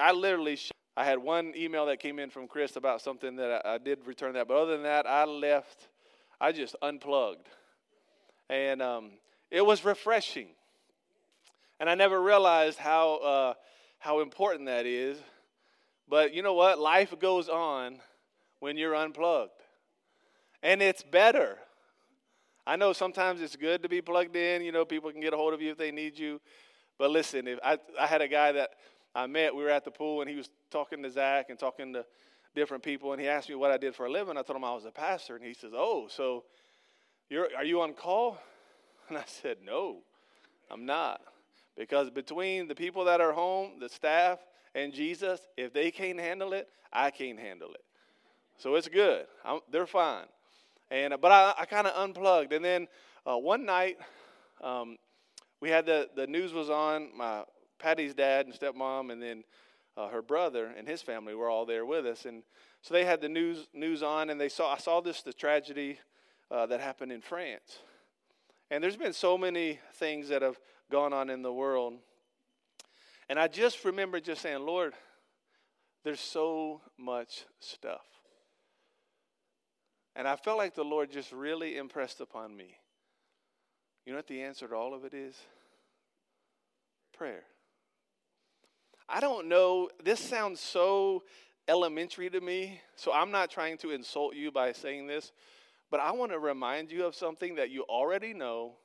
I literally, I had one email that came in from Chris about something that I, I did return that, but other than that, I left. I just unplugged, and um, it was refreshing. And I never realized how uh, how important that is. But you know what? Life goes on when you're unplugged, and it's better. I know sometimes it's good to be plugged in. You know, people can get a hold of you if they need you. But listen, if I, I had a guy that I met, we were at the pool, and he was talking to Zach and talking to different people, and he asked me what I did for a living. I told him I was a pastor, and he says, "Oh, so you're are you on call?" And I said, "No, I'm not, because between the people that are home, the staff, and Jesus, if they can't handle it, I can't handle it. So it's good. I'm, they're fine." And but I, I kind of unplugged, and then uh, one night. Um, we had the, the news was on. My Patty's dad and stepmom, and then uh, her brother and his family were all there with us, and so they had the news news on, and they saw I saw this the tragedy uh, that happened in France, and there's been so many things that have gone on in the world, and I just remember just saying, Lord, there's so much stuff, and I felt like the Lord just really impressed upon me. You know what the answer to all of it is? Prayer. I don't know. This sounds so elementary to me, so I'm not trying to insult you by saying this, but I want to remind you of something that you already know,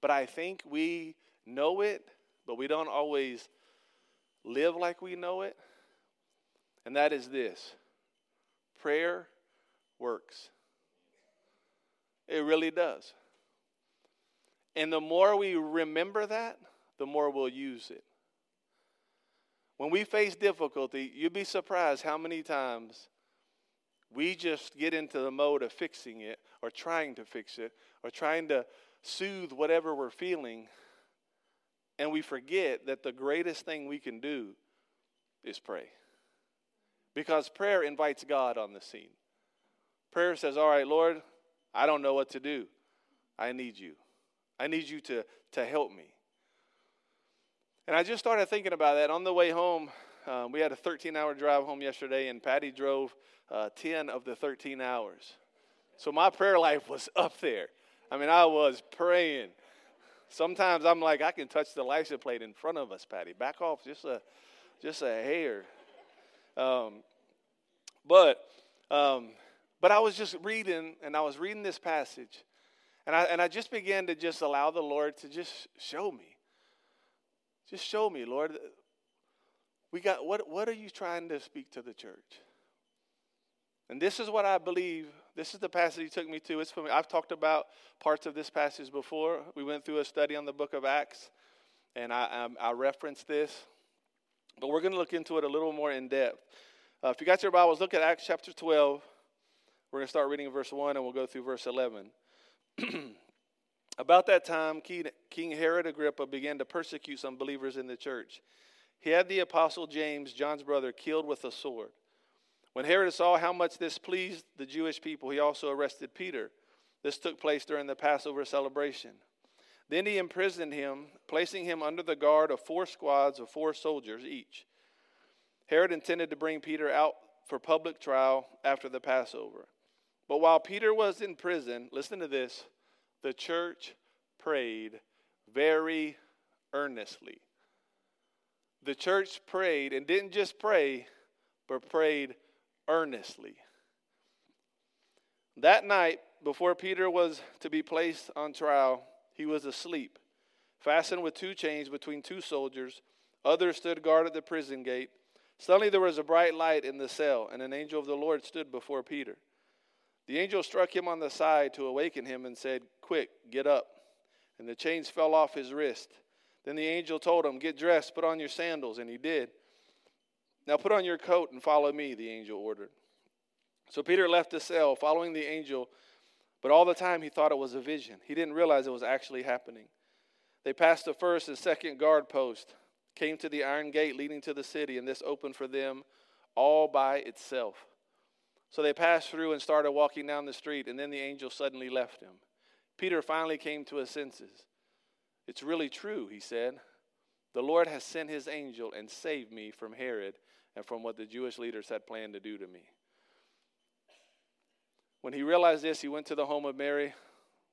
but I think we know it, but we don't always live like we know it. And that is this prayer works. It really does. And the more we remember that, the more we'll use it. When we face difficulty, you'd be surprised how many times we just get into the mode of fixing it or trying to fix it or trying to soothe whatever we're feeling. And we forget that the greatest thing we can do is pray. Because prayer invites God on the scene. Prayer says, All right, Lord, I don't know what to do. I need you. I need you to, to help me. And I just started thinking about that on the way home. Uh, we had a 13 hour drive home yesterday, and Patty drove uh, 10 of the 13 hours. So my prayer life was up there. I mean, I was praying. Sometimes I'm like, I can touch the license plate in front of us, Patty. Back off just a, just a hair. Um, but, um, but I was just reading, and I was reading this passage, and I, and I just began to just allow the Lord to just show me. Just show me, Lord. We got what what are you trying to speak to the church? And this is what I believe. This is the passage he took me to. It's me. I've talked about parts of this passage before. We went through a study on the book of Acts, and I, I, I referenced this. But we're going to look into it a little more in depth. Uh, if you got your Bibles, look at Acts chapter 12. We're going to start reading verse 1 and we'll go through verse 11. About that time, King Herod Agrippa began to persecute some believers in the church. He had the apostle James, John's brother, killed with a sword. When Herod saw how much this pleased the Jewish people, he also arrested Peter. This took place during the Passover celebration. Then he imprisoned him, placing him under the guard of four squads of four soldiers each. Herod intended to bring Peter out for public trial after the Passover. But while Peter was in prison, listen to this the church prayed very earnestly. The church prayed and didn't just pray, but prayed earnestly. That night, before Peter was to be placed on trial, he was asleep, fastened with two chains between two soldiers. Others stood guard at the prison gate. Suddenly there was a bright light in the cell, and an angel of the Lord stood before Peter. The angel struck him on the side to awaken him and said, Quick, get up. And the chains fell off his wrist. Then the angel told him, Get dressed, put on your sandals. And he did. Now put on your coat and follow me, the angel ordered. So Peter left the cell, following the angel, but all the time he thought it was a vision. He didn't realize it was actually happening. They passed the first and second guard post, came to the iron gate leading to the city, and this opened for them all by itself. So they passed through and started walking down the street, and then the angel suddenly left him. Peter finally came to his senses. It's really true, he said. The Lord has sent his angel and saved me from Herod and from what the Jewish leaders had planned to do to me. When he realized this, he went to the home of Mary.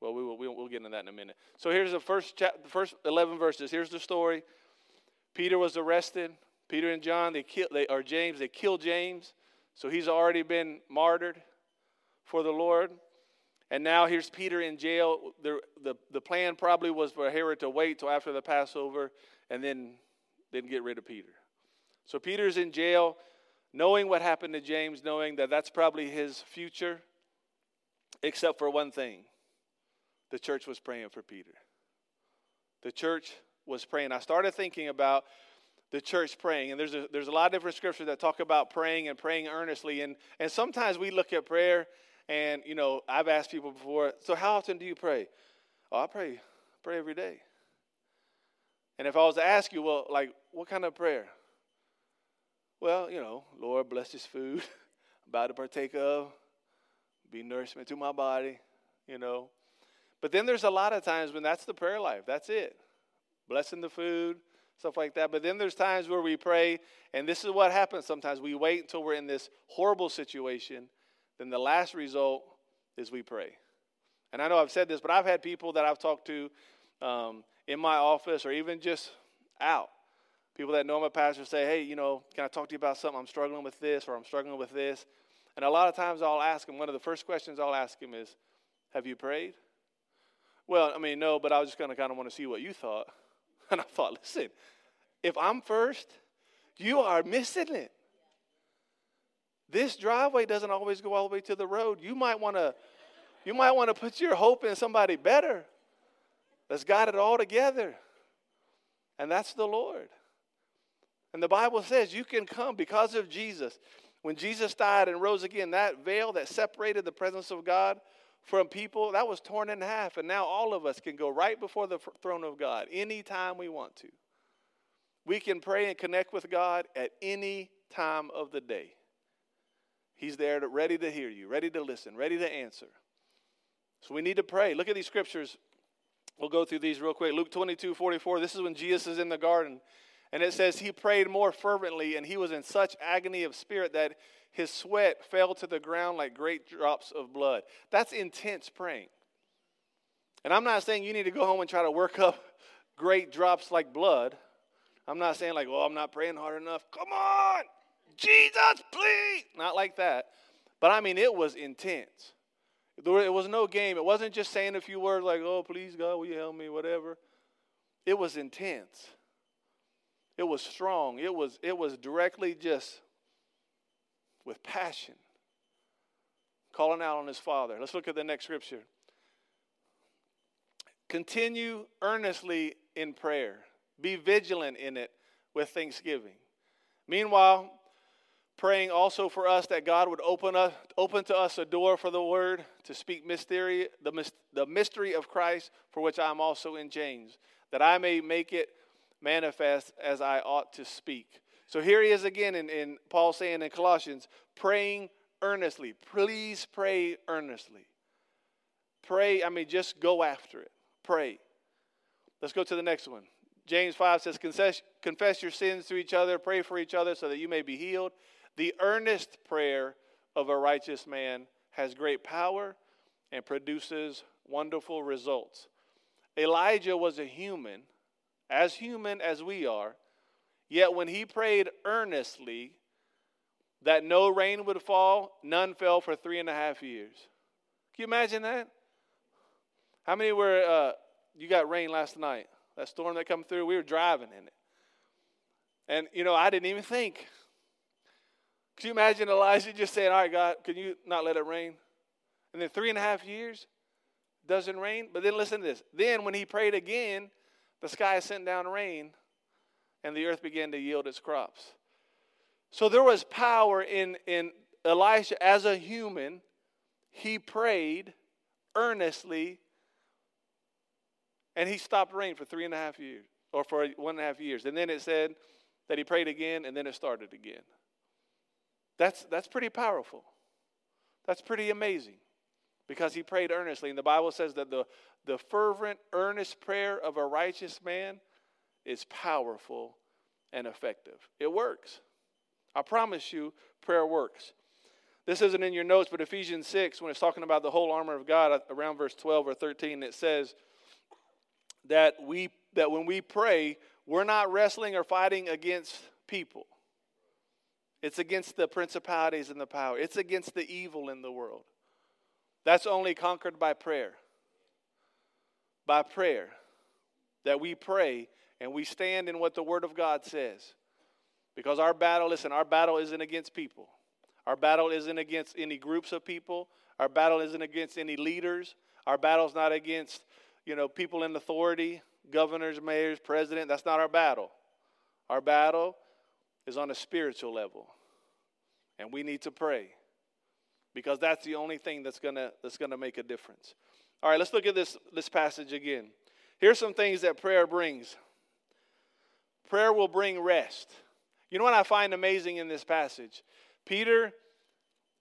Well, we will, we'll get into that in a minute. So here's the first, chap- the first 11 verses. Here's the story. Peter was arrested. Peter and John, they killed, they, or James, they killed James. So he's already been martyred for the Lord. And now here's Peter in jail. The, the, the plan probably was for Herod to wait till after the Passover and then, then get rid of Peter. So Peter's in jail, knowing what happened to James, knowing that that's probably his future, except for one thing the church was praying for Peter. The church was praying. I started thinking about the church praying, and there's a, there's a lot of different scriptures that talk about praying and praying earnestly. And, and sometimes we look at prayer, and you know, I've asked people before, so how often do you pray? Oh, I pray, pray every day. And if I was to ask you, well, like, what kind of prayer? Well, you know, Lord, bless this food I'm about to partake of, be nourishment to my body, you know. But then there's a lot of times when that's the prayer life. That's it. Blessing the food, stuff like that. But then there's times where we pray, and this is what happens sometimes. We wait until we're in this horrible situation. Then the last result is we pray. And I know I've said this, but I've had people that I've talked to um, in my office or even just out. People that know I'm a pastor say, hey, you know, can I talk to you about something? I'm struggling with this or I'm struggling with this. And a lot of times I'll ask them, one of the first questions I'll ask them is, have you prayed? Well, I mean, no, but I was just going to kind of want to see what you thought. And I thought, listen, if I'm first, you are missing it. This driveway doesn't always go all the way to the road. You might want to you might want to put your hope in somebody better that's got it all together. And that's the Lord. And the Bible says you can come because of Jesus. When Jesus died and rose again, that veil that separated the presence of God from people, that was torn in half. And now all of us can go right before the throne of God anytime we want to. We can pray and connect with God at any time of the day. He's there to, ready to hear you, ready to listen, ready to answer. So we need to pray. Look at these scriptures We'll go through these real quick. Luke 22, 44. This is when Jesus is in the garden. And it says he prayed more fervently, and he was in such agony of spirit that his sweat fell to the ground like great drops of blood. That's intense praying. And I'm not saying you need to go home and try to work up great drops like blood. I'm not saying, like, oh, I'm not praying hard enough. Come on, Jesus, please. Not like that. But I mean, it was intense. It was no game. It wasn't just saying a few words like, oh, please, God, will you help me, whatever. It was intense. It was strong. It was, it was directly just with passion, calling out on his father. Let's look at the next scripture. Continue earnestly in prayer, be vigilant in it with thanksgiving. Meanwhile, praying also for us that God would open, us, open to us a door for the word to speak mystery, the, the mystery of Christ, for which I am also in chains, that I may make it manifest as I ought to speak. So here he is again in, in Paul saying in Colossians, praying earnestly. Please pray earnestly. Pray, I mean, just go after it. Pray. Let's go to the next one. James 5 says, confess, confess your sins to each other, pray for each other so that you may be healed. The earnest prayer of a righteous man has great power and produces wonderful results. Elijah was a human, as human as we are, yet when he prayed earnestly that no rain would fall, none fell for three and a half years. Can you imagine that? How many were, uh, you got rain last night? That storm that come through, we were driving in it. And, you know, I didn't even think. Could you imagine Elijah just saying, All right, God, can you not let it rain? And then three and a half years doesn't rain. But then listen to this. Then when he prayed again, the sky sent down rain and the earth began to yield its crops. So there was power in, in Elisha as a human. He prayed earnestly and he stopped rain for three and a half years or for one and a half years. And then it said that he prayed again and then it started again. That's, that's pretty powerful. That's pretty amazing because he prayed earnestly. And the Bible says that the, the fervent, earnest prayer of a righteous man is powerful and effective. It works. I promise you, prayer works. This isn't in your notes, but Ephesians 6, when it's talking about the whole armor of God, uh, around verse 12 or 13, it says that, we, that when we pray, we're not wrestling or fighting against people. It's against the principalities and the power. It's against the evil in the world. That's only conquered by prayer. By prayer. That we pray and we stand in what the Word of God says. Because our battle, listen, our battle isn't against people. Our battle isn't against any groups of people. Our battle isn't against any leaders. Our battle's not against, you know, people in authority, governors, mayors, president. That's not our battle. Our battle is on a spiritual level. And we need to pray. Because that's the only thing that's gonna that's gonna make a difference. All right, let's look at this, this passage again. Here's some things that prayer brings. Prayer will bring rest. You know what I find amazing in this passage? Peter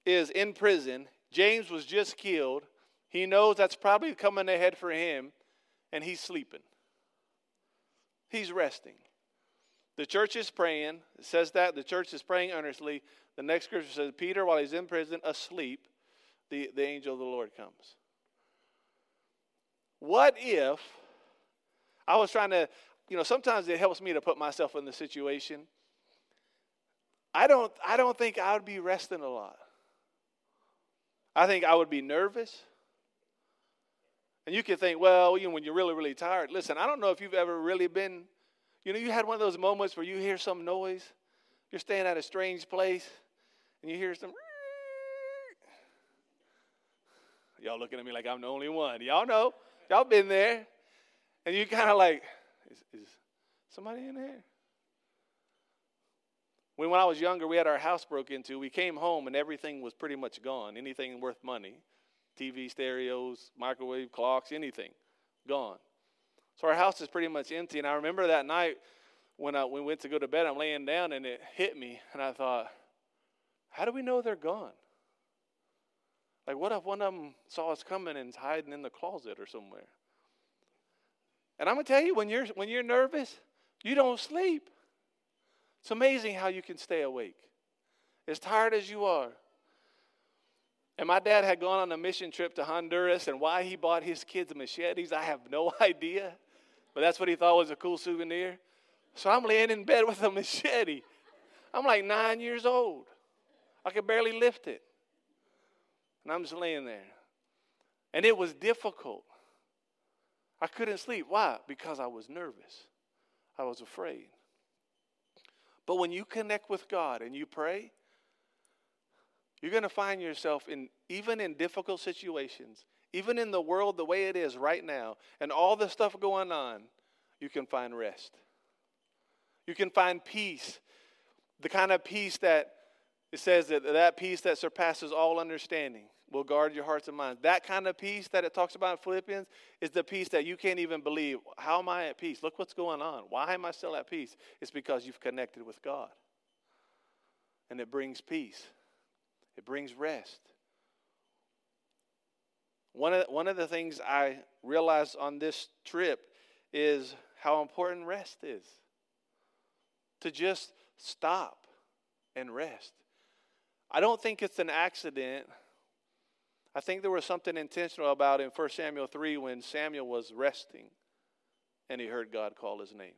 is in prison. James was just killed. He knows that's probably coming ahead for him, and he's sleeping. He's resting. The church is praying. It says that. The church is praying earnestly. The next scripture says, Peter, while he's in prison, asleep, the, the angel of the Lord comes. What if I was trying to, you know, sometimes it helps me to put myself in the situation. I don't, I don't think I would be resting a lot. I think I would be nervous. And you can think, well, you know, when you're really, really tired. Listen, I don't know if you've ever really been, you know, you had one of those moments where you hear some noise. You're staying at a strange place and you hear some. Y'all looking at me like I'm the only one. Y'all know. Y'all been there. And you kind of like, is, is somebody in there? When, when I was younger, we had our house broke into. We came home and everything was pretty much gone. Anything worth money TV, stereos, microwave, clocks, anything gone. So our house is pretty much empty. And I remember that night when I, we went to go to bed, I'm laying down and it hit me. And I thought, how do we know they're gone? Like, what if one of them saw us coming and hiding in the closet or somewhere? And I'm to tell you, when you're, when you're nervous, you don't sleep. It's amazing how you can stay awake, as tired as you are. And my dad had gone on a mission trip to Honduras, and why he bought his kids machetes, I have no idea. But that's what he thought was a cool souvenir. So I'm laying in bed with a machete. I'm like nine years old. I could barely lift it. And I'm just laying there. And it was difficult. I couldn't sleep. Why? Because I was nervous. I was afraid. But when you connect with God and you pray, you're going to find yourself in even in difficult situations, even in the world the way it is right now, and all the stuff going on, you can find rest. You can find peace. The kind of peace that it says that that peace that surpasses all understanding will guard your hearts and minds. That kind of peace that it talks about in Philippians is the peace that you can't even believe. How am I at peace? Look what's going on. Why am I still at peace? It's because you've connected with God. And it brings peace, it brings rest. One of, one of the things I realized on this trip is how important rest is. To just stop and rest. I don't think it's an accident I think there was something intentional about in 1 Samuel 3 when Samuel was resting and he heard God call his name.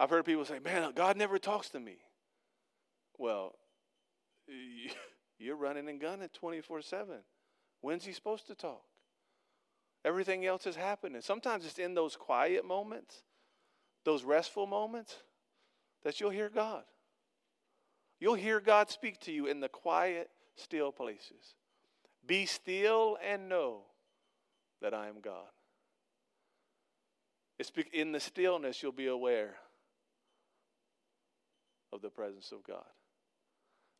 I've heard people say, Man, God never talks to me. Well, you're running and gunning 24 7. When's he supposed to talk? Everything else is happening. Sometimes it's in those quiet moments, those restful moments, that you'll hear God. You'll hear God speak to you in the quiet still places. Be still and know that I am God. It's in the stillness you'll be aware of the presence of God.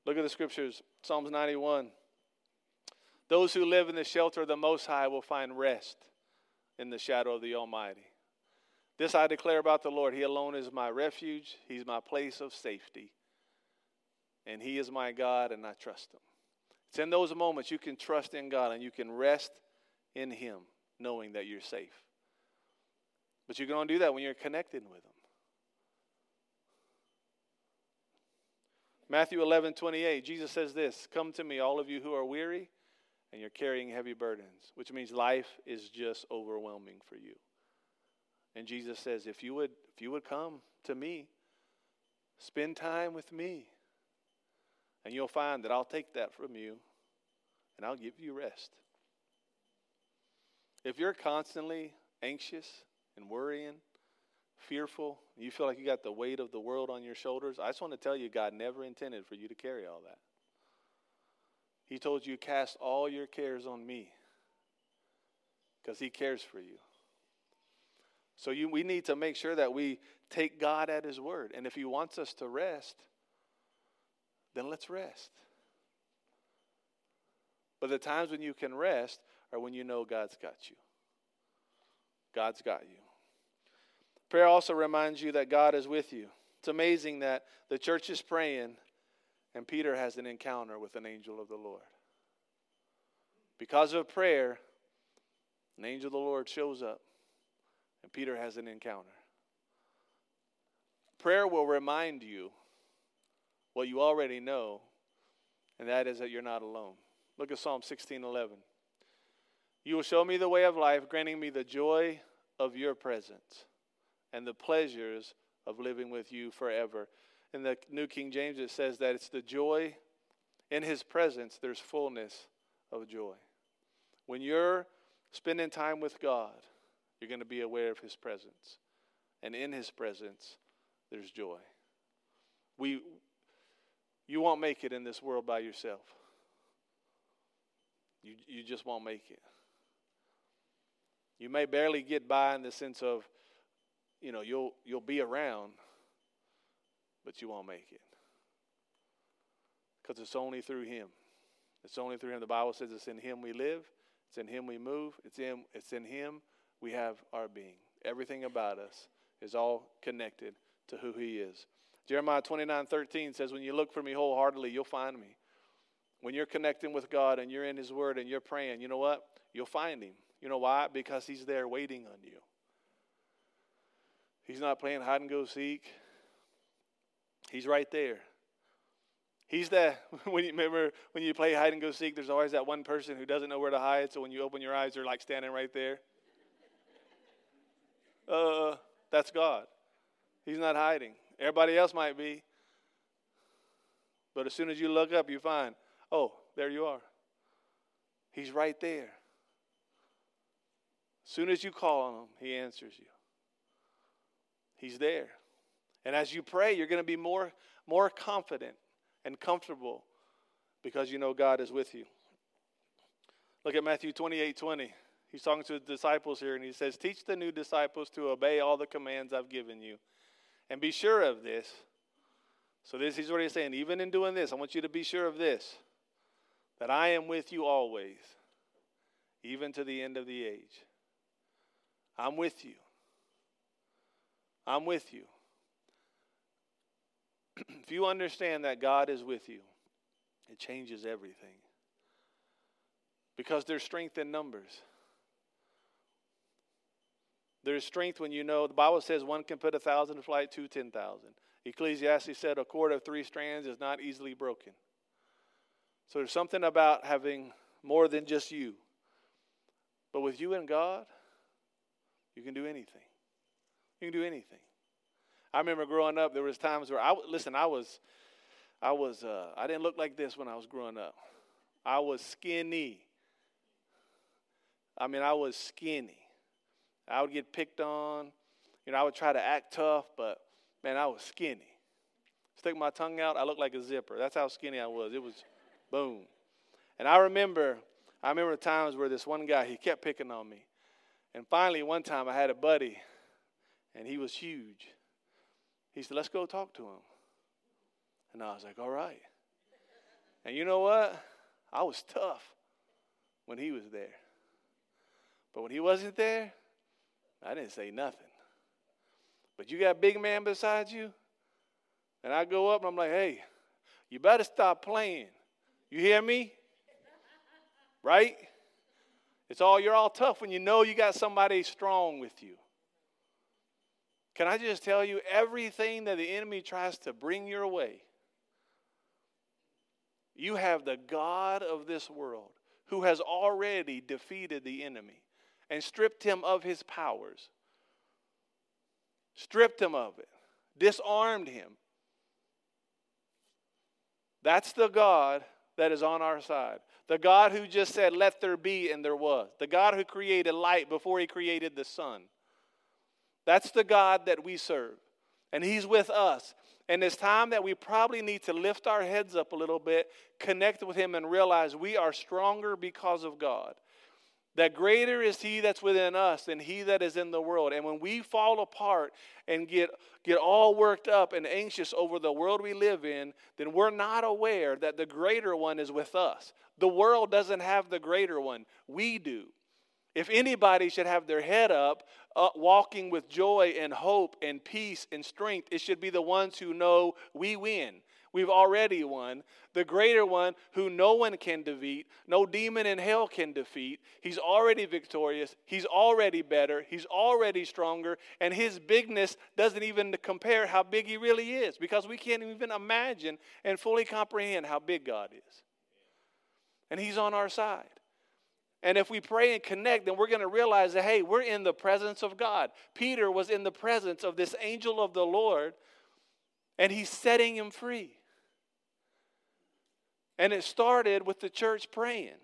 Look at the scriptures Psalms 91. Those who live in the shelter of the Most High will find rest in the shadow of the Almighty. This I declare about the Lord He alone is my refuge, He's my place of safety. And He is my God, and I trust Him. It's in those moments you can trust in God and you can rest in Him, knowing that you're safe. But you can only do that when you're connected with Him. Matthew 11, 28, Jesus says this Come to me, all of you who are weary and you're carrying heavy burdens, which means life is just overwhelming for you. And Jesus says, if you would, if you would come to me, spend time with me, and you'll find that I'll take that from you and I'll give you rest. If you're constantly anxious and worrying, fearful, you feel like you got the weight of the world on your shoulders, I just want to tell you God never intended for you to carry all that. He told you, cast all your cares on me because He cares for you. So you, we need to make sure that we take God at His word. And if He wants us to rest, then let's rest. But the times when you can rest are when you know God's got you. God's got you. Prayer also reminds you that God is with you. It's amazing that the church is praying and Peter has an encounter with an angel of the Lord. Because of prayer, an angel of the Lord shows up and Peter has an encounter. Prayer will remind you what you already know, and that is that you're not alone. Look at Psalm 16:11. You will show me the way of life, granting me the joy of your presence and the pleasures of living with you forever. In the New King James, it says that it's the joy in his presence, there's fullness of joy. When you're spending time with God, you're going to be aware of his presence. And in his presence, there's joy. We, you won't make it in this world by yourself. You, you just won't make it. You may barely get by in the sense of, you know, you'll, you'll be around, but you won't make it. Because it's only through Him. It's only through Him. The Bible says it's in Him we live, it's in Him we move, it's in, it's in Him we have our being. Everything about us is all connected to who He is. Jeremiah 29 13 says, When you look for me wholeheartedly, you'll find me. When you're connecting with God and you're in His Word and you're praying, you know what? You'll find Him. You know why? Because He's there waiting on you. He's not playing hide and go seek. He's right there. He's the when you remember when you play hide and go seek, there's always that one person who doesn't know where to hide. So when you open your eyes, they're like standing right there. Uh, that's God. He's not hiding. Everybody else might be. But as soon as you look up, you find, oh, there you are. He's right there. As soon as you call on him, he answers you. He's there. And as you pray, you're going to be more, more confident and comfortable because you know God is with you. Look at Matthew 28 20. He's talking to the disciples here, and he says, Teach the new disciples to obey all the commands I've given you. And be sure of this. So, this is what he's saying, even in doing this, I want you to be sure of this that I am with you always, even to the end of the age. I'm with you. I'm with you. if you understand that God is with you, it changes everything. Because there's strength in numbers. There's strength when you know the Bible says one can put a thousand to flight, two ten thousand. Ecclesiastes said a cord of three strands is not easily broken. So there's something about having more than just you. But with you and God, you can do anything. You can do anything. I remember growing up, there was times where I listen. I was, I was, uh, I didn't look like this when I was growing up. I was skinny. I mean, I was skinny. I would get picked on. You know, I would try to act tough, but man, I was skinny. Stick my tongue out, I looked like a zipper. That's how skinny I was. It was boom. And I remember, I remember times where this one guy, he kept picking on me. And finally, one time I had a buddy, and he was huge. He said, Let's go talk to him. And I was like, All right. And you know what? I was tough when he was there. But when he wasn't there, I didn't say nothing. But you got a big man beside you, and I go up and I'm like, Hey, you better stop playing. You hear me? Right? It's all you're all tough when you know you got somebody strong with you. Can I just tell you, everything that the enemy tries to bring your way, you have the God of this world who has already defeated the enemy and stripped him of his powers, stripped him of it, disarmed him. That's the God that is on our side. The God who just said, Let there be, and there was. The God who created light before he created the sun. That's the God that we serve. And he's with us. And it's time that we probably need to lift our heads up a little bit, connect with him, and realize we are stronger because of God that greater is he that's within us than he that is in the world. And when we fall apart and get, get all worked up and anxious over the world we live in, then we're not aware that the greater one is with us. The world doesn't have the greater one, we do. If anybody should have their head up, uh, walking with joy and hope and peace and strength, it should be the ones who know we win. We've already won. The greater one who no one can defeat, no demon in hell can defeat. He's already victorious. He's already better. He's already stronger. And his bigness doesn't even compare how big he really is because we can't even imagine and fully comprehend how big God is. And he's on our side. And if we pray and connect, then we're going to realize that, hey, we're in the presence of God. Peter was in the presence of this angel of the Lord, and he's setting him free. And it started with the church praying.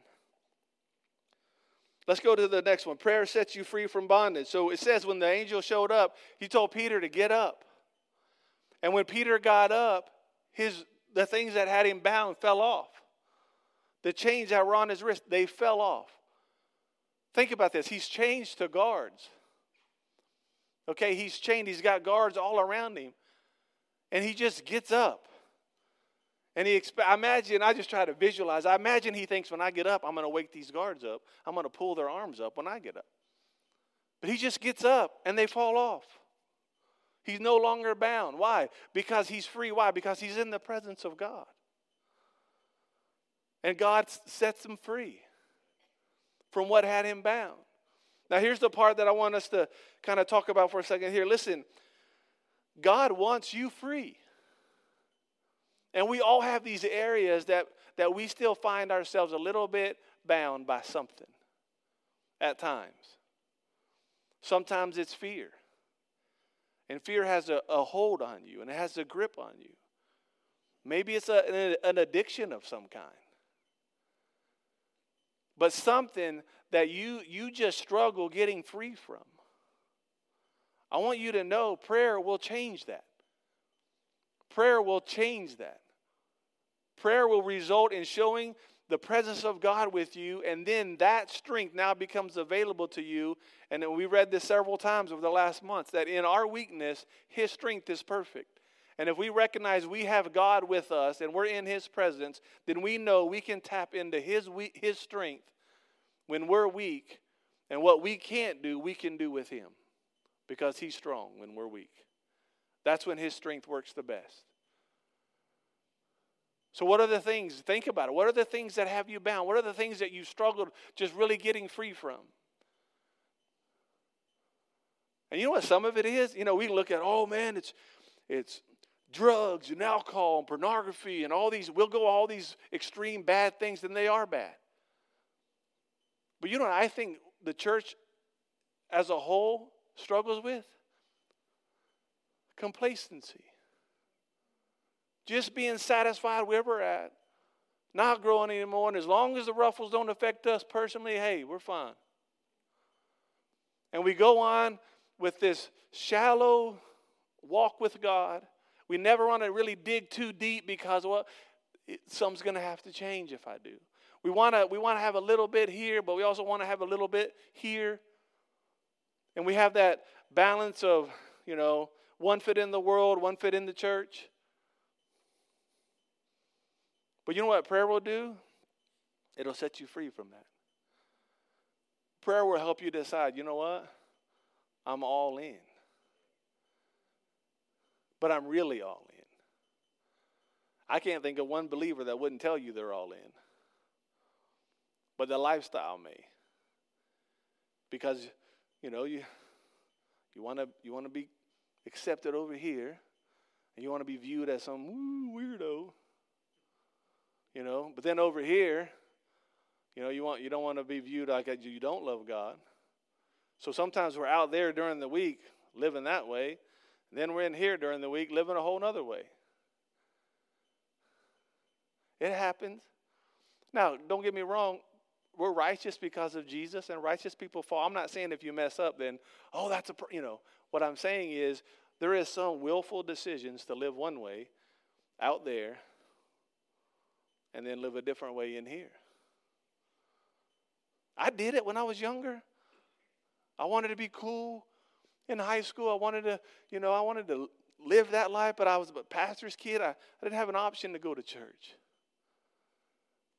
Let's go to the next one. Prayer sets you free from bondage. So it says when the angel showed up, he told Peter to get up. And when Peter got up, his the things that had him bound fell off. The chains that were on his wrist, they fell off. Think about this. He's changed to guards. Okay, he's chained. He's got guards all around him. And he just gets up. And he exp- I imagine, I just try to visualize. I imagine he thinks when I get up, I'm going to wake these guards up. I'm going to pull their arms up when I get up. But he just gets up and they fall off. He's no longer bound. Why? Because he's free. Why? Because he's in the presence of God. And God sets him free from what had him bound. Now, here's the part that I want us to kind of talk about for a second here. Listen, God wants you free. And we all have these areas that, that we still find ourselves a little bit bound by something at times. Sometimes it's fear. And fear has a, a hold on you and it has a grip on you. Maybe it's a, an, an addiction of some kind. But something that you, you just struggle getting free from. I want you to know prayer will change that. Prayer will change that. Prayer will result in showing the presence of God with you, and then that strength now becomes available to you. And we read this several times over the last months that in our weakness, His strength is perfect. And if we recognize we have God with us and we're in His presence, then we know we can tap into His, his strength when we're weak. And what we can't do, we can do with Him because He's strong when we're weak. That's when His strength works the best. So, what are the things? Think about it. What are the things that have you bound? What are the things that you struggled just really getting free from? And you know what some of it is? You know, we look at, oh man, it's it's drugs and alcohol and pornography and all these, we'll go all these extreme bad things, and they are bad. But you know what I think the church as a whole struggles with? Complacency. Just being satisfied where we're at, not growing anymore. And as long as the ruffles don't affect us personally, hey, we're fine. And we go on with this shallow walk with God. We never want to really dig too deep because, well, it, something's going to have to change if I do. We want to we want to have a little bit here, but we also want to have a little bit here. And we have that balance of, you know, one foot in the world, one foot in the church. But you know what prayer will do? It'll set you free from that. Prayer will help you decide, you know what? I'm all in. But I'm really all in. I can't think of one believer that wouldn't tell you they're all in. But the lifestyle may. Because, you know, you you want to you want to be accepted over here, and you want to be viewed as some weirdo. You know, but then over here, you know, you want you don't want to be viewed like you don't love God. So sometimes we're out there during the week living that way, then we're in here during the week living a whole other way. It happens. Now, don't get me wrong, we're righteous because of Jesus, and righteous people fall. I'm not saying if you mess up, then, oh, that's a, you know, what I'm saying is there is some willful decisions to live one way out there and then live a different way in here. I did it when I was younger. I wanted to be cool in high school. I wanted to, you know, I wanted to live that life, but I was a pastor's kid. I, I didn't have an option to go to church.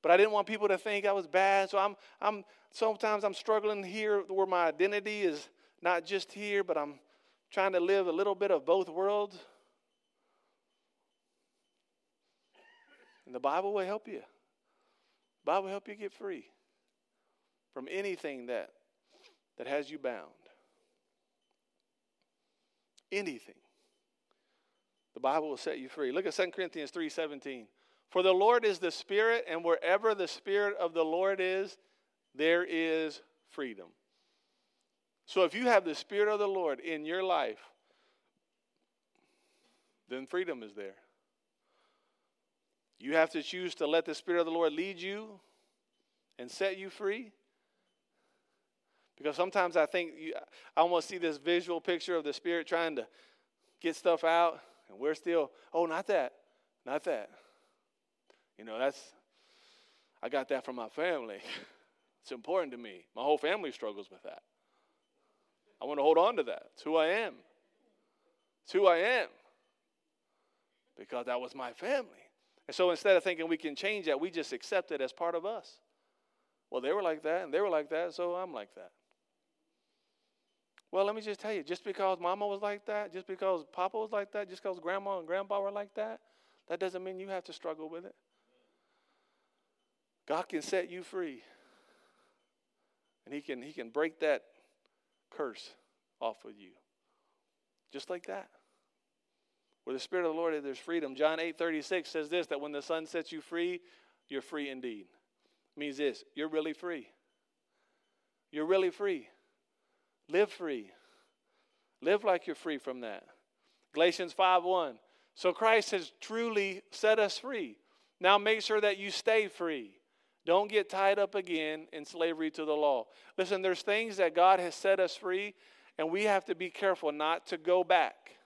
But I didn't want people to think I was bad. So I'm, I'm sometimes I'm struggling here where my identity is not just here, but I'm trying to live a little bit of both worlds. And the Bible will help you. The Bible will help you get free from anything that, that has you bound. Anything. The Bible will set you free. Look at 2 Corinthians 3:17. For the Lord is the Spirit, and wherever the Spirit of the Lord is, there is freedom. So if you have the Spirit of the Lord in your life, then freedom is there. You have to choose to let the Spirit of the Lord lead you and set you free. Because sometimes I think you, I almost see this visual picture of the Spirit trying to get stuff out, and we're still, oh, not that, not that. You know, that's, I got that from my family. It's important to me. My whole family struggles with that. I want to hold on to that. It's who I am. It's who I am. Because that was my family. And so instead of thinking we can change that, we just accept it as part of us. Well, they were like that, and they were like that, so I'm like that. Well, let me just tell you just because mama was like that, just because papa was like that, just because grandma and grandpa were like that, that doesn't mean you have to struggle with it. God can set you free. And he can, he can break that curse off of you. Just like that. Where the Spirit of the Lord is, there's freedom. John 8 36 says this that when the Son sets you free, you're free indeed. It means this you're really free. You're really free. Live free. Live like you're free from that. Galatians 5 1. So Christ has truly set us free. Now make sure that you stay free. Don't get tied up again in slavery to the law. Listen, there's things that God has set us free, and we have to be careful not to go back.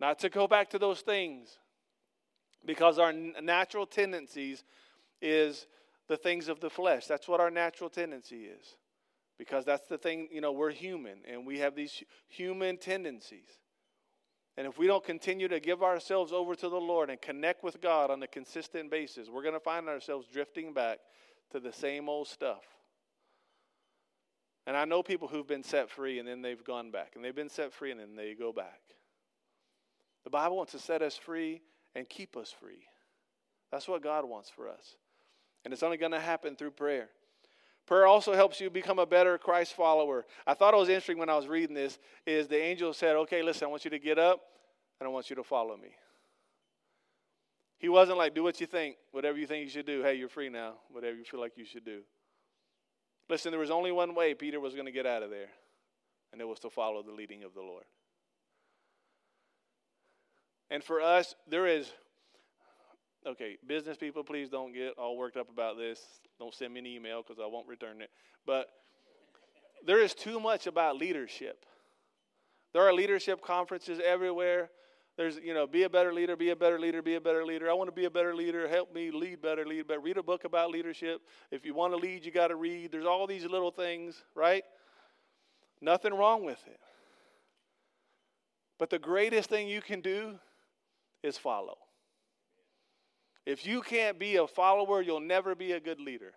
Not to go back to those things. Because our natural tendencies is the things of the flesh. That's what our natural tendency is. Because that's the thing, you know, we're human and we have these human tendencies. And if we don't continue to give ourselves over to the Lord and connect with God on a consistent basis, we're going to find ourselves drifting back to the same old stuff. And I know people who've been set free and then they've gone back, and they've been set free and then they go back. The Bible wants to set us free and keep us free. That's what God wants for us. And it's only going to happen through prayer. Prayer also helps you become a better Christ follower. I thought it was interesting when I was reading this is the angel said, "Okay, listen, I want you to get up and I want you to follow me." He wasn't like, "Do what you think, whatever you think you should do. Hey, you're free now. Whatever you feel like you should do." Listen, there was only one way Peter was going to get out of there, and it was to follow the leading of the Lord. And for us, there is okay, business people, please don't get all worked up about this. Don't send me an email because I won't return it. But there is too much about leadership. There are leadership conferences everywhere. There's, you know, be a better leader, be a better leader, be a better leader. I want to be a better leader. Help me lead better, lead better. Read a book about leadership. If you want to lead, you got to read. There's all these little things, right? Nothing wrong with it. But the greatest thing you can do is follow. If you can't be a follower, you'll never be a good leader.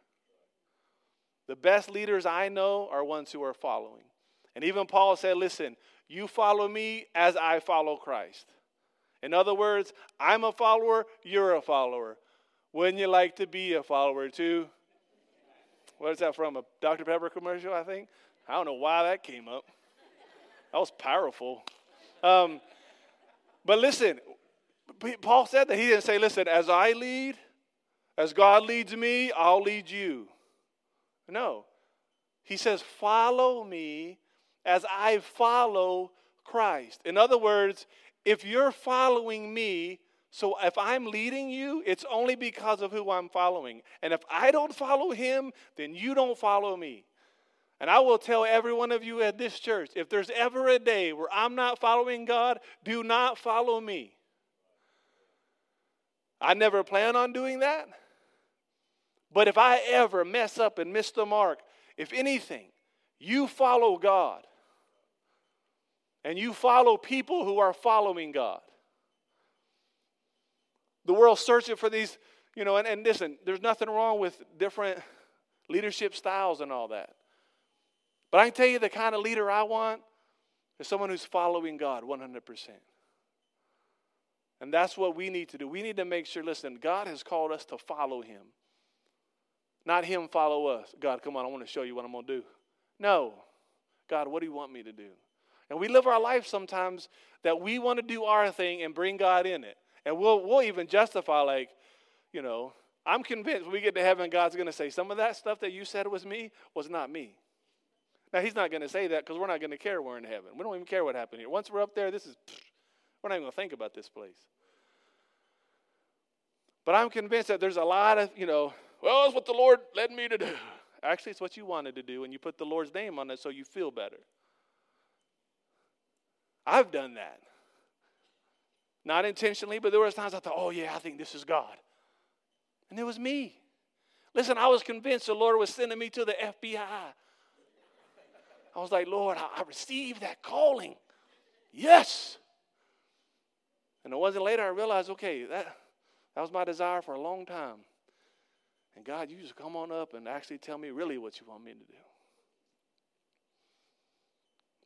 The best leaders I know are ones who are following. And even Paul said, Listen, you follow me as I follow Christ. In other words, I'm a follower, you're a follower. Wouldn't you like to be a follower too? What is that from? A Dr. Pepper commercial, I think? I don't know why that came up. That was powerful. Um, but listen, Paul said that he didn't say, listen, as I lead, as God leads me, I'll lead you. No. He says, follow me as I follow Christ. In other words, if you're following me, so if I'm leading you, it's only because of who I'm following. And if I don't follow him, then you don't follow me. And I will tell every one of you at this church if there's ever a day where I'm not following God, do not follow me. I never plan on doing that. But if I ever mess up and miss the mark, if anything, you follow God and you follow people who are following God. The world's searching for these, you know, and, and listen, there's nothing wrong with different leadership styles and all that. But I can tell you the kind of leader I want is someone who's following God 100%. And that's what we need to do. We need to make sure, listen, God has called us to follow Him. Not Him follow us. God, come on, I want to show you what I'm going to do. No. God, what do you want me to do? And we live our life sometimes that we want to do our thing and bring God in it. And we'll, we'll even justify, like, you know, I'm convinced when we get to heaven, God's going to say, some of that stuff that you said was me was not me. Now, He's not going to say that because we're not going to care we're in heaven. We don't even care what happened here. Once we're up there, this is, we're not even going to think about this place. But I'm convinced that there's a lot of, you know, well, it's what the Lord led me to do. Actually, it's what you wanted to do, and you put the Lord's name on it so you feel better. I've done that. Not intentionally, but there were times I thought, oh, yeah, I think this is God. And it was me. Listen, I was convinced the Lord was sending me to the FBI. I was like, Lord, I, received that calling. Yes. And it wasn't later I realized, okay, that, that was my desire for a long time. And God, you just come on up and actually tell me really what you want me to do.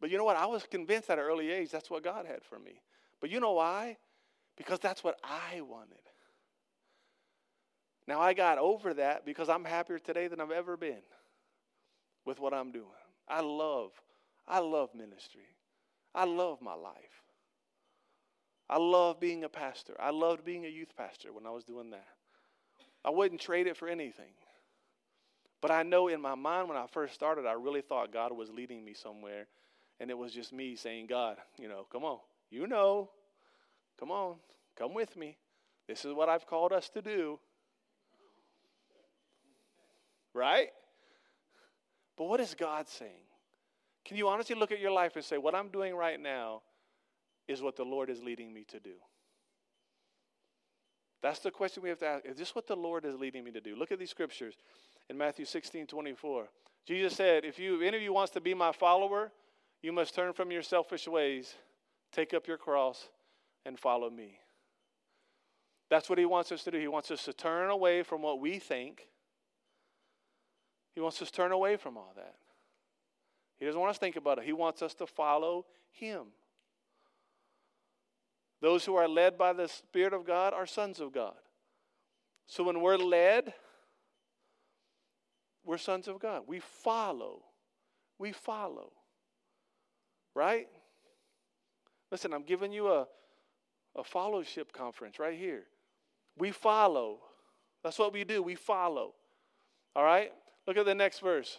But you know what? I was convinced at an early age that's what God had for me. But you know why? Because that's what I wanted. Now I got over that because I'm happier today than I've ever been with what I'm doing. I love, I love ministry. I love my life. I love being a pastor. I loved being a youth pastor when I was doing that. I wouldn't trade it for anything. But I know in my mind when I first started, I really thought God was leading me somewhere and it was just me saying, God, you know, come on. You know. Come on. Come with me. This is what I've called us to do. Right? But what is God saying? Can you honestly look at your life and say, what I'm doing right now is what the Lord is leading me to do? That's the question we have to ask. Is this what the Lord is leading me to do? Look at these scriptures in Matthew 16 24. Jesus said, If you, if any of you wants to be my follower, you must turn from your selfish ways, take up your cross, and follow me. That's what he wants us to do. He wants us to turn away from what we think. He wants us to turn away from all that. He doesn't want us to think about it. He wants us to follow him. Those who are led by the Spirit of God are sons of God. So when we're led, we're sons of God. We follow. We follow. Right? Listen, I'm giving you a, a fellowship conference right here. We follow. That's what we do. We follow. All right? Look at the next verse.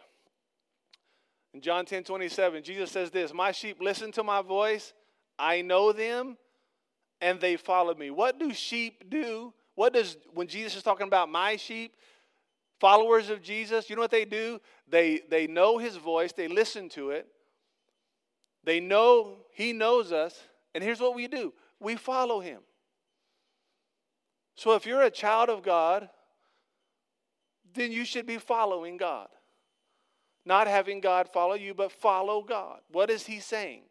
In John 10 27, Jesus says this My sheep listen to my voice. I know them and they follow me. What do sheep do? What does, when Jesus is talking about my sheep, followers of Jesus, you know what they do? They, they know his voice, they listen to it, they know He knows us, and here's what we do we follow Him. So if you're a child of God, then you should be following God. Not having God follow you, but follow God. What is He saying?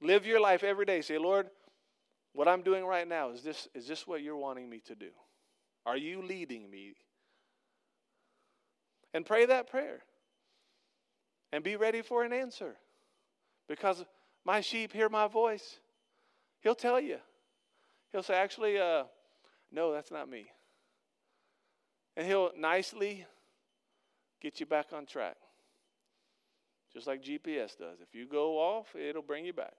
Live your life every day. Say, Lord, what I'm doing right now, is this, is this what you're wanting me to do? Are you leading me? And pray that prayer and be ready for an answer. Because my sheep hear my voice. He'll tell you. He'll say, actually, uh, no, that's not me. And he'll nicely get you back on track. just like GPS does. If you go off, it'll bring you back.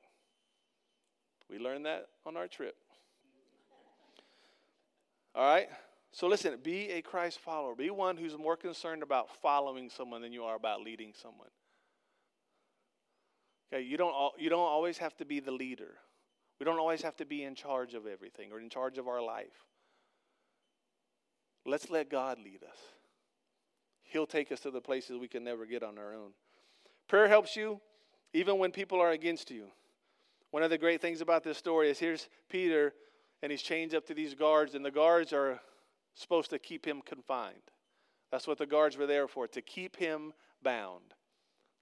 We learned that on our trip. All right? So listen, be a Christ follower. Be one who's more concerned about following someone than you are about leading someone. Okay, you don't, you don't always have to be the leader. We don't always have to be in charge of everything or in charge of our life. Let's let God lead us. He'll take us to the places we can never get on our own. Prayer helps you even when people are against you. One of the great things about this story is here's Peter, and he's chained up to these guards, and the guards are supposed to keep him confined. That's what the guards were there for, to keep him bound,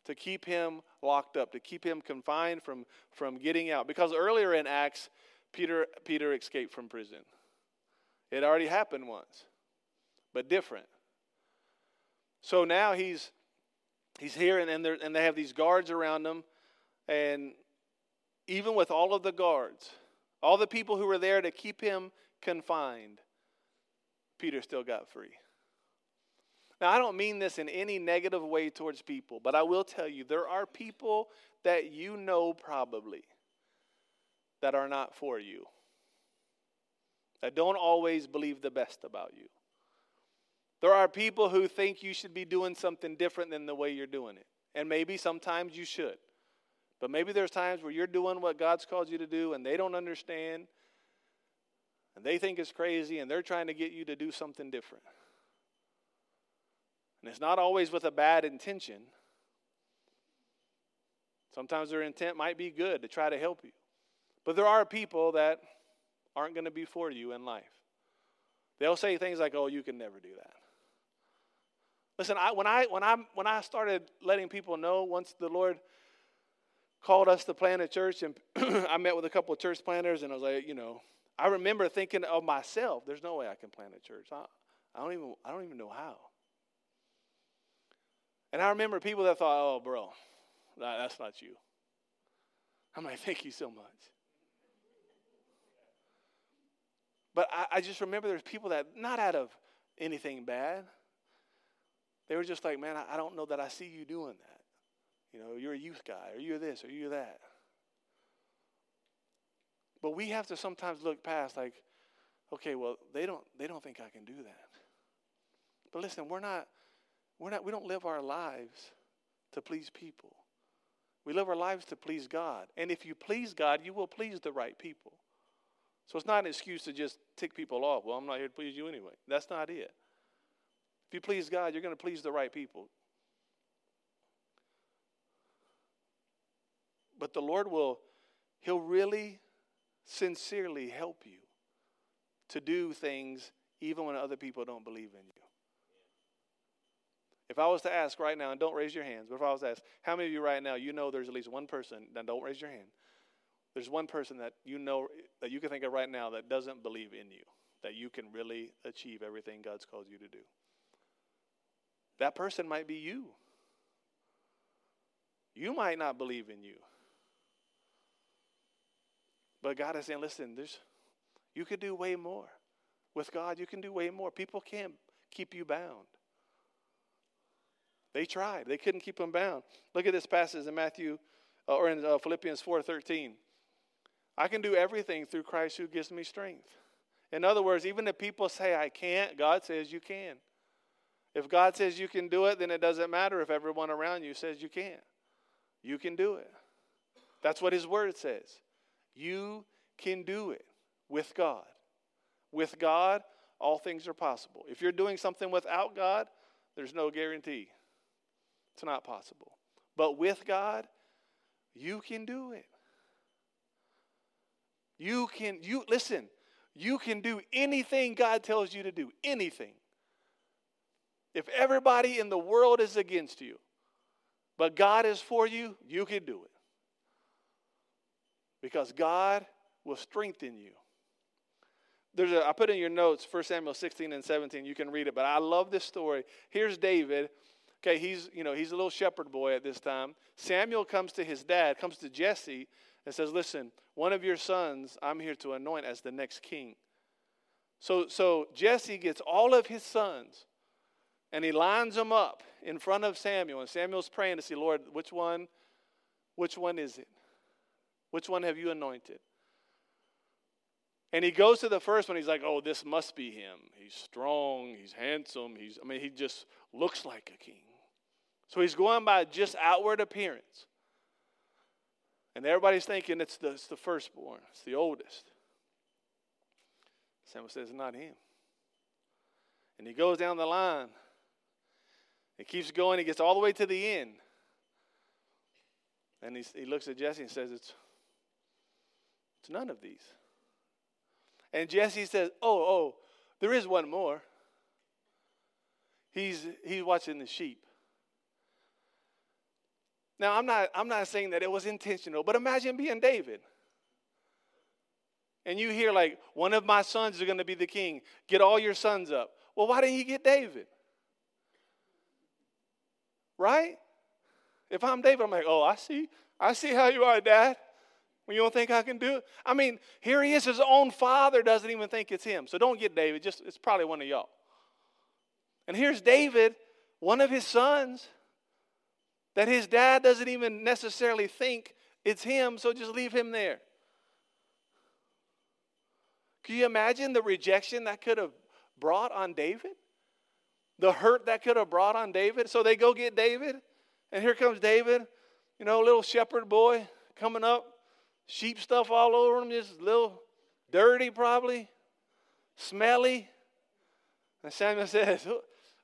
to keep him locked up, to keep him confined from, from getting out. Because earlier in Acts, Peter, Peter escaped from prison. It already happened once, but different. So now he's he's here, and, and, and they have these guards around him. And even with all of the guards, all the people who were there to keep him confined, Peter still got free. Now, I don't mean this in any negative way towards people, but I will tell you there are people that you know probably that are not for you, that don't always believe the best about you. There are people who think you should be doing something different than the way you're doing it. And maybe sometimes you should. But maybe there's times where you're doing what God's called you to do and they don't understand and they think it's crazy and they're trying to get you to do something different. And it's not always with a bad intention. Sometimes their intent might be good to try to help you. But there are people that aren't going to be for you in life. They'll say things like, oh, you can never do that. Listen, I, when, I, when, I, when I started letting people know, once the Lord called us to plant a church, and I met with a couple of church planters, and I was like, you know, I remember thinking of myself, there's no way I can plant a church. I, I, don't, even, I don't even know how. And I remember people that thought, oh, bro, that's not you. I'm like, thank you so much. But I, I just remember there's people that, not out of anything bad, they were just like, man, I, I don't know that I see you doing that. You know, you're a youth guy, or you're this, or you're that. But we have to sometimes look past like, okay, well, they don't they don't think I can do that. But listen, we're not we're not we don't live our lives to please people. We live our lives to please God. And if you please God, you will please the right people. So it's not an excuse to just tick people off. Well, I'm not here to please you anyway. That's not it. If you please God, you're going to please the right people. But the Lord will, He'll really sincerely help you to do things even when other people don't believe in you. If I was to ask right now, and don't raise your hands, but if I was to ask, how many of you right now, you know there's at least one person, then don't raise your hand. There's one person that you know, that you can think of right now that doesn't believe in you, that you can really achieve everything God's called you to do. That person might be you. You might not believe in you. But God is saying, listen, there's, you could do way more. With God, you can do way more. People can't keep you bound. They tried. They couldn't keep them bound. Look at this passage in Matthew uh, or in uh, Philippians 4:13. I can do everything through Christ who gives me strength. In other words, even if people say I can't, God says you can. If God says you can do it, then it doesn't matter if everyone around you says you can't. You can do it. That's what his word says. You can do it with God. With God, all things are possible. If you're doing something without God, there's no guarantee. It's not possible. But with God, you can do it. You can you listen, you can do anything God tells you to do, anything. If everybody in the world is against you, but God is for you, you can do it because God will strengthen you. There's a, I put in your notes 1 Samuel 16 and 17. You can read it, but I love this story. Here's David. Okay, he's you know he's a little shepherd boy at this time. Samuel comes to his dad, comes to Jesse, and says, "Listen, one of your sons I'm here to anoint as the next king." So so Jesse gets all of his sons and he lines them up in front of Samuel. And Samuel's praying to see, Lord, which one, which one is it? Which one have you anointed? And he goes to the first one. He's like, oh, this must be him. He's strong. He's handsome. He's, I mean, he just looks like a king. So he's going by just outward appearance. And everybody's thinking it's the, it's the firstborn, it's the oldest. Samuel says, it's not him. And he goes down the line. He keeps going. He gets all the way to the end. And he, he looks at Jesse and says, it's, it's none of these. And Jesse says, Oh, oh, there is one more. He's, he's watching the sheep. Now, I'm not, I'm not saying that it was intentional, but imagine being David. And you hear, like, one of my sons is going to be the king. Get all your sons up. Well, why didn't he get David? Right? If I'm David, I'm like, oh, I see. I see how you are, Dad. You don't think I can do it? I mean, here he is. His own father doesn't even think it's him. So don't get David. Just it's probably one of y'all. And here's David, one of his sons, that his dad doesn't even necessarily think it's him, so just leave him there. Can you imagine the rejection that could have brought on David? The hurt that could have brought on David? So they go get David, and here comes David, you know, little shepherd boy coming up, sheep stuff all over him, just a little dirty probably, smelly. And Samuel says,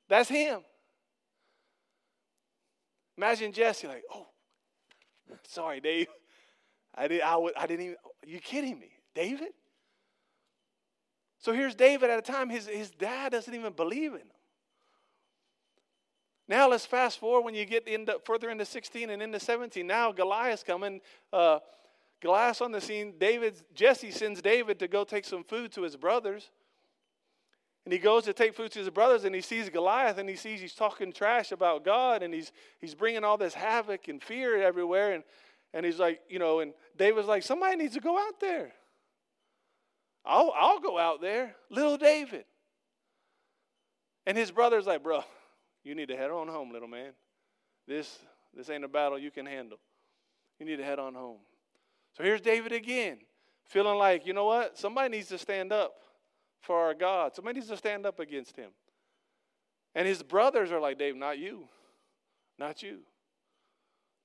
That's him. Imagine Jesse like, oh, sorry, Dave. I, did, I, I didn't even, you kidding me? David? So here's David at a time his, his dad doesn't even believe in him. Now let's fast forward when you get into, further into 16 and into 17. Now Goliath's coming. Uh, Goliath's on the scene. David, Jesse sends David to go take some food to his brothers. And he goes to take food to his brothers and he sees Goliath and he sees he's talking trash about God and he's, he's bringing all this havoc and fear everywhere. And, and he's like, you know, and David's like, somebody needs to go out there. I'll, I'll go out there. Little David. And his brother's like, bro, you need to head on home, little man. This, this ain't a battle you can handle. You need to head on home. So here's David again, feeling like, you know what? Somebody needs to stand up for our God. Somebody needs to stand up against him. And his brothers are like, Dave, not you. Not you.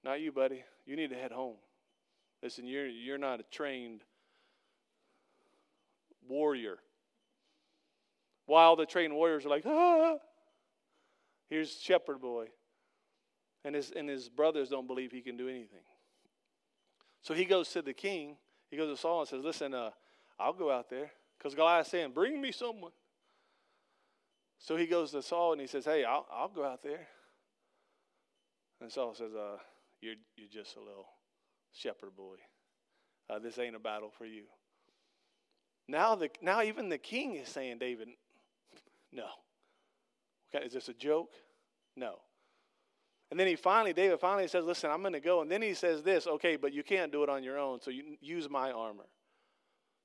Not you, buddy. You need to head home. Listen, you're, you're not a trained warrior. While the trained warriors are like, ah. Here's shepherd boy. And his, and his brothers don't believe he can do anything. So he goes to the king. He goes to Saul and says, Listen, uh, I'll go out there. Because Goliath's saying, Bring me someone. So he goes to Saul and he says, Hey, I'll, I'll go out there. And Saul says, uh, you're, you're just a little shepherd boy. Uh, this ain't a battle for you. Now, the, now even the king is saying, David, no. Okay, is this a joke? No. And then he finally, David finally says, Listen, I'm going to go. And then he says this, okay, but you can't do it on your own, so you use my armor.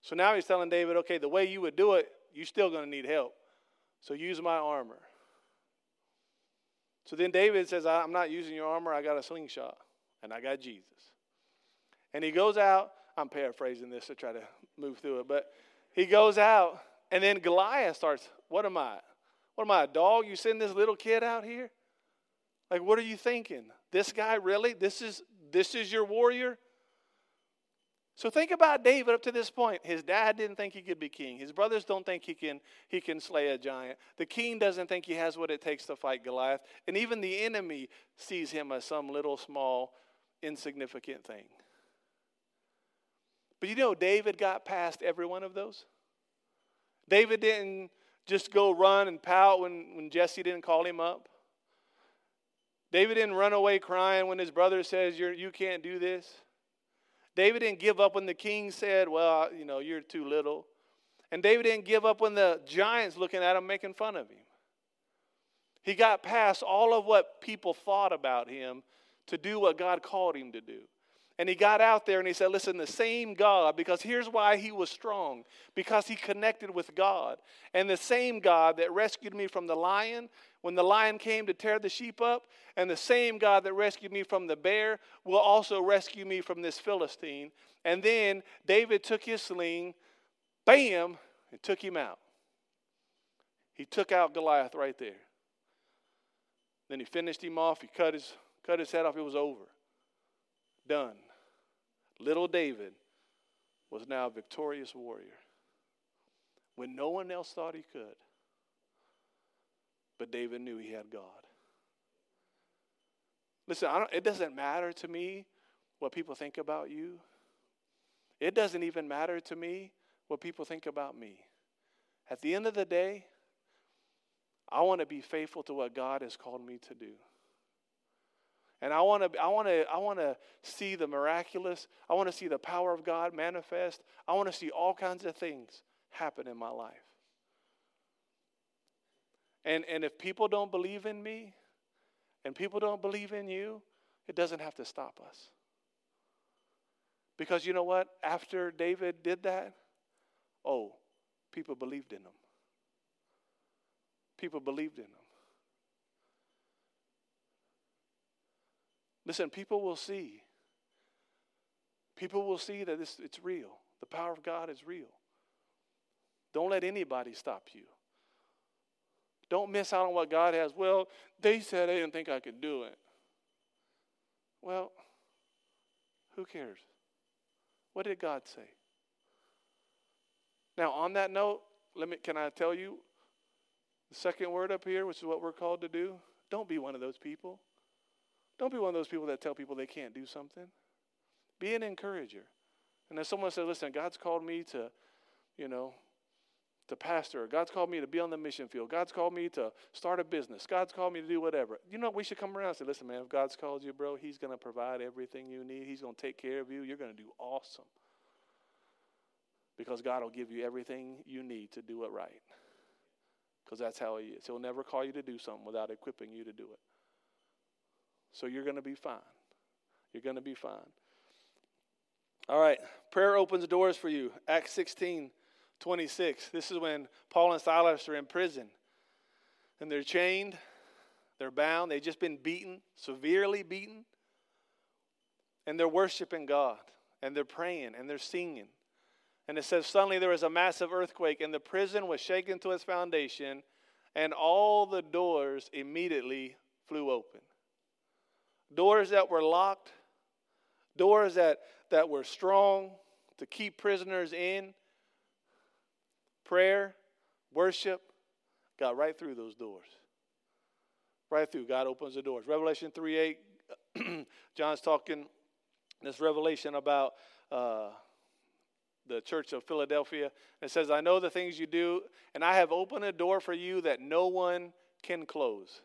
So now he's telling David, okay, the way you would do it, you're still going to need help. So use my armor. So then David says, I'm not using your armor, I got a slingshot, and I got Jesus. And he goes out, I'm paraphrasing this to try to move through it, but he goes out, and then Goliath starts, What am I? What am I, a dog? You send this little kid out here? Like, what are you thinking? This guy really? This is this is your warrior? So think about David up to this point. His dad didn't think he could be king. His brothers don't think he can he can slay a giant. The king doesn't think he has what it takes to fight Goliath. And even the enemy sees him as some little small insignificant thing. But you know David got past every one of those. David didn't just go run and pout when, when Jesse didn't call him up. David didn't run away crying when his brother says You're, you can't do this. David didn't give up when the king said, Well, you know, you're too little. And David didn't give up when the giants looking at him making fun of him. He got past all of what people thought about him to do what God called him to do. And he got out there and he said, Listen, the same God, because here's why he was strong because he connected with God. And the same God that rescued me from the lion when the lion came to tear the sheep up, and the same God that rescued me from the bear will also rescue me from this Philistine. And then David took his sling, bam, and took him out. He took out Goliath right there. Then he finished him off. He cut his, cut his head off. It was over. Done. Little David was now a victorious warrior when no one else thought he could. But David knew he had God. Listen, it doesn't matter to me what people think about you. It doesn't even matter to me what people think about me. At the end of the day, I want to be faithful to what God has called me to do. And I want to I want to I want to see the miraculous. I want to see the power of God manifest. I want to see all kinds of things happen in my life. And and if people don't believe in me and people don't believe in you, it doesn't have to stop us. Because you know what? After David did that, oh, people believed in him. People believed in him. Listen, people will see. People will see that this, it's real. The power of God is real. Don't let anybody stop you. Don't miss out on what God has. Well, they said they didn't think I could do it. Well, who cares? What did God say? Now, on that note, let me can I tell you the second word up here, which is what we're called to do? Don't be one of those people. Don't be one of those people that tell people they can't do something. Be an encourager. And if someone says, listen, God's called me to, you know, to pastor. God's called me to be on the mission field. God's called me to start a business. God's called me to do whatever. You know, we should come around and say, listen, man, if God's called you, bro, He's going to provide everything you need. He's going to take care of you. You're going to do awesome. Because God will give you everything you need to do it right. Because that's how He is. He'll never call you to do something without equipping you to do it. So you're going to be fine. You're going to be fine. All right, prayer opens doors for you. Acts 16, 26. This is when Paul and Silas are in prison. And they're chained, they're bound, they've just been beaten, severely beaten. And they're worshiping God, and they're praying, and they're singing. And it says, Suddenly there was a massive earthquake, and the prison was shaken to its foundation, and all the doors immediately flew open doors that were locked, doors that, that were strong to keep prisoners in. Prayer, worship, got right through those doors. Right through. God opens the doors. Revelation 3 8, John's talking this revelation about uh, the church of Philadelphia. It says, I know the things you do, and I have opened a door for you that no one can close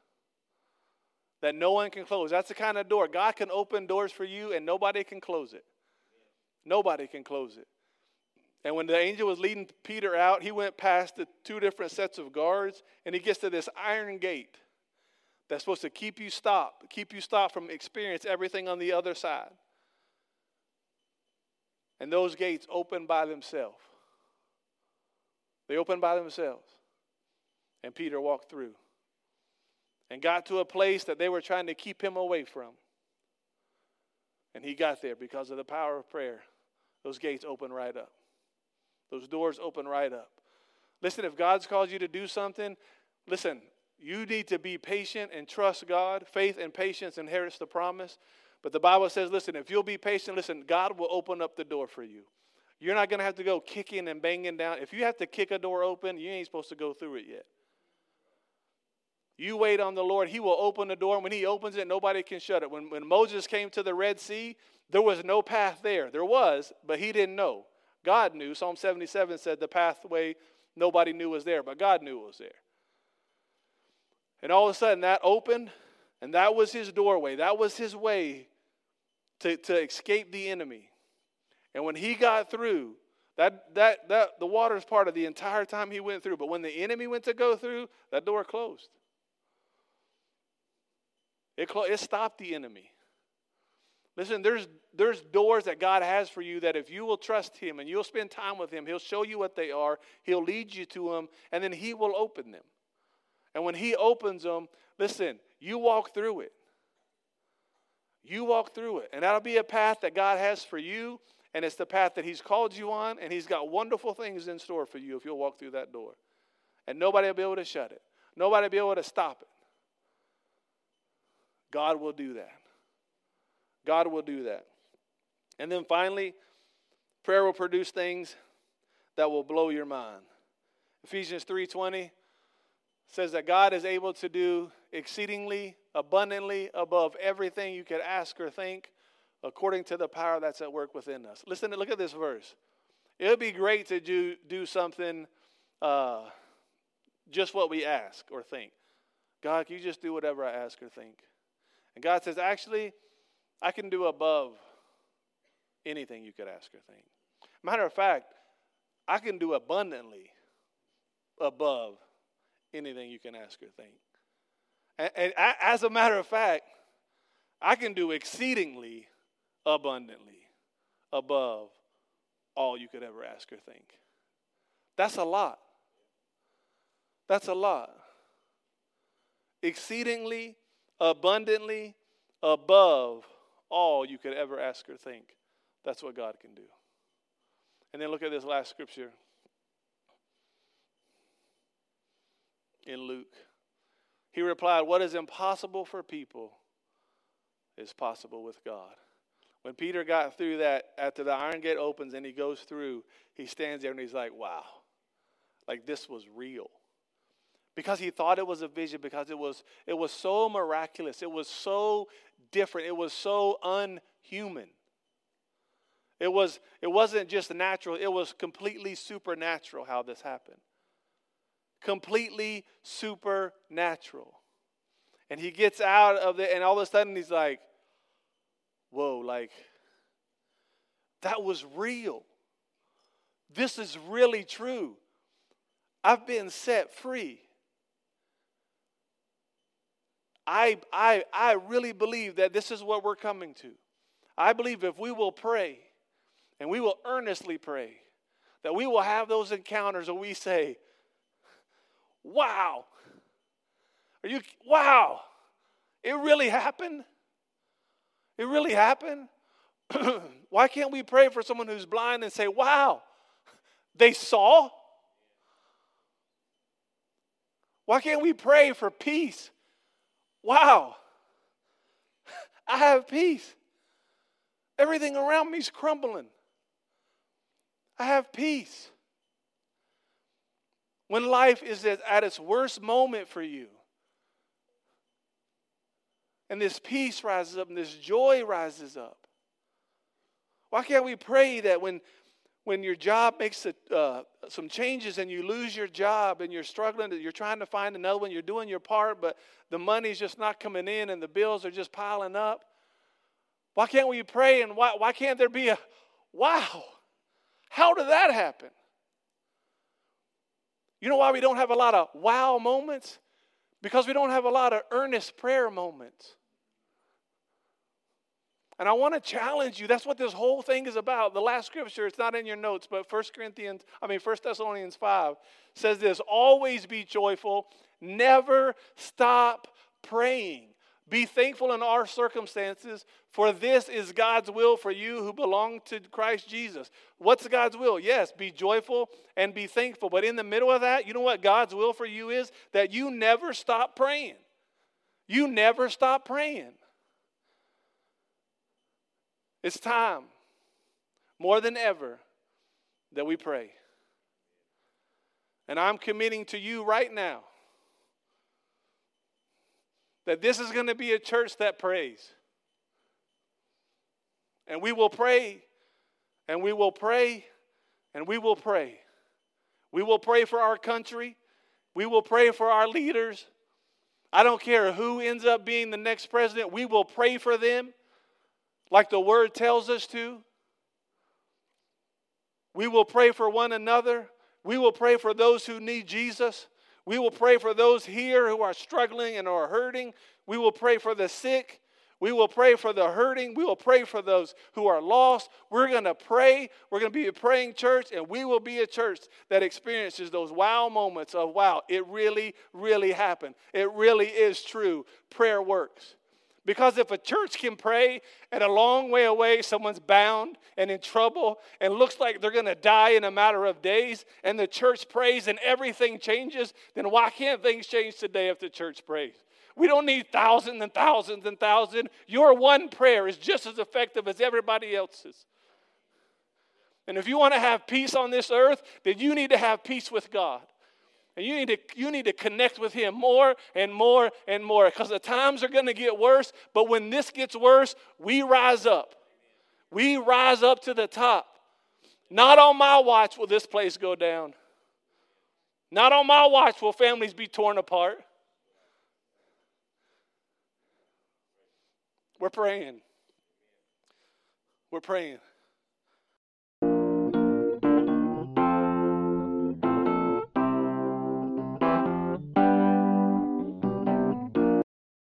that no one can close. That's the kind of door. God can open doors for you and nobody can close it. Nobody can close it. And when the angel was leading Peter out, he went past the two different sets of guards and he gets to this iron gate that's supposed to keep you stopped, keep you stopped from experience everything on the other side. And those gates open by themselves. They open by themselves. And Peter walked through and got to a place that they were trying to keep him away from. And he got there because of the power of prayer. Those gates open right up, those doors open right up. Listen, if God's called you to do something, listen, you need to be patient and trust God. Faith and patience inherits the promise. But the Bible says, listen, if you'll be patient, listen, God will open up the door for you. You're not going to have to go kicking and banging down. If you have to kick a door open, you ain't supposed to go through it yet. You wait on the Lord, He will open the door. And when He opens it, nobody can shut it. When, when Moses came to the Red Sea, there was no path there. There was, but he didn't know. God knew. Psalm 77 said the pathway nobody knew was there, but God knew it was there. And all of a sudden that opened, and that was his doorway. That was his way to, to escape the enemy. And when he got through, that, that, that the water is part of the entire time he went through. But when the enemy went to go through, that door closed. It, it stopped the enemy. Listen, there's, there's doors that God has for you that if you will trust Him and you'll spend time with Him, He'll show you what they are, He'll lead you to them, and then He will open them. And when He opens them, listen, you walk through it. You walk through it. And that'll be a path that God has for you, and it's the path that He's called you on, and He's got wonderful things in store for you if you'll walk through that door. And nobody will be able to shut it, nobody will be able to stop it. God will do that. God will do that. And then finally, prayer will produce things that will blow your mind. Ephesians 3:20 says that God is able to do exceedingly abundantly above everything you could ask or think according to the power that's at work within us. Listen, look at this verse. It would be great to do, do something uh, just what we ask or think. God, can you just do whatever I ask or think? And God says, actually, I can do above anything you could ask or think. Matter of fact, I can do abundantly above anything you can ask or think. And, and I, as a matter of fact, I can do exceedingly abundantly above all you could ever ask or think. That's a lot. That's a lot. Exceedingly abundantly above all you could ever ask or think. That's what God can do. And then look at this last scripture in Luke. He replied, What is impossible for people is possible with God. When Peter got through that, after the iron gate opens and he goes through, he stands there and he's like, Wow, like this was real because he thought it was a vision because it was it was so miraculous it was so different it was so unhuman. It was it wasn't just natural it was completely supernatural how this happened. Completely supernatural. And he gets out of it and all of a sudden he's like whoa like that was real. This is really true. I've been set free I, I, I really believe that this is what we're coming to. I believe if we will pray and we will earnestly pray, that we will have those encounters where we say, Wow, are you, wow, it really happened? It really happened? Why can't we pray for someone who's blind and say, Wow, they saw? Why can't we pray for peace wow, I have peace. Everything around me is crumbling. I have peace. When life is at its worst moment for you, and this peace rises up and this joy rises up. Why can't we pray that when when your job makes a, uh, some changes and you lose your job and you're struggling, you're trying to find another one, you're doing your part, but the money's just not coming in and the bills are just piling up. Why can't we pray and why, why can't there be a wow? How did that happen? You know why we don't have a lot of wow moments? Because we don't have a lot of earnest prayer moments. And I want to challenge you. That's what this whole thing is about. The last scripture, it's not in your notes, but 1 Corinthians, I mean 1 Thessalonians 5 says this, always be joyful, never stop praying. Be thankful in our circumstances, for this is God's will for you who belong to Christ Jesus. What's God's will? Yes, be joyful and be thankful. But in the middle of that, you know what God's will for you is? That you never stop praying. You never stop praying. It's time, more than ever, that we pray. And I'm committing to you right now that this is going to be a church that prays. And we will pray, and we will pray, and we will pray. We will pray for our country. We will pray for our leaders. I don't care who ends up being the next president, we will pray for them like the word tells us to. We will pray for one another. We will pray for those who need Jesus. We will pray for those here who are struggling and are hurting. We will pray for the sick. We will pray for the hurting. We will pray for those who are lost. We're going to pray. We're going to be a praying church, and we will be a church that experiences those wow moments of, wow, it really, really happened. It really is true. Prayer works. Because if a church can pray and a long way away someone's bound and in trouble and looks like they're going to die in a matter of days, and the church prays and everything changes, then why can't things change today if the church prays? We don't need thousands and thousands and thousands. Your one prayer is just as effective as everybody else's. And if you want to have peace on this earth, then you need to have peace with God. And you need to, you need to connect with Him more and more and more because the times are going to get worse. But when this gets worse, we rise up. We rise up to the top. Not on my watch will this place go down. Not on my watch will families be torn apart. We're praying. We're praying.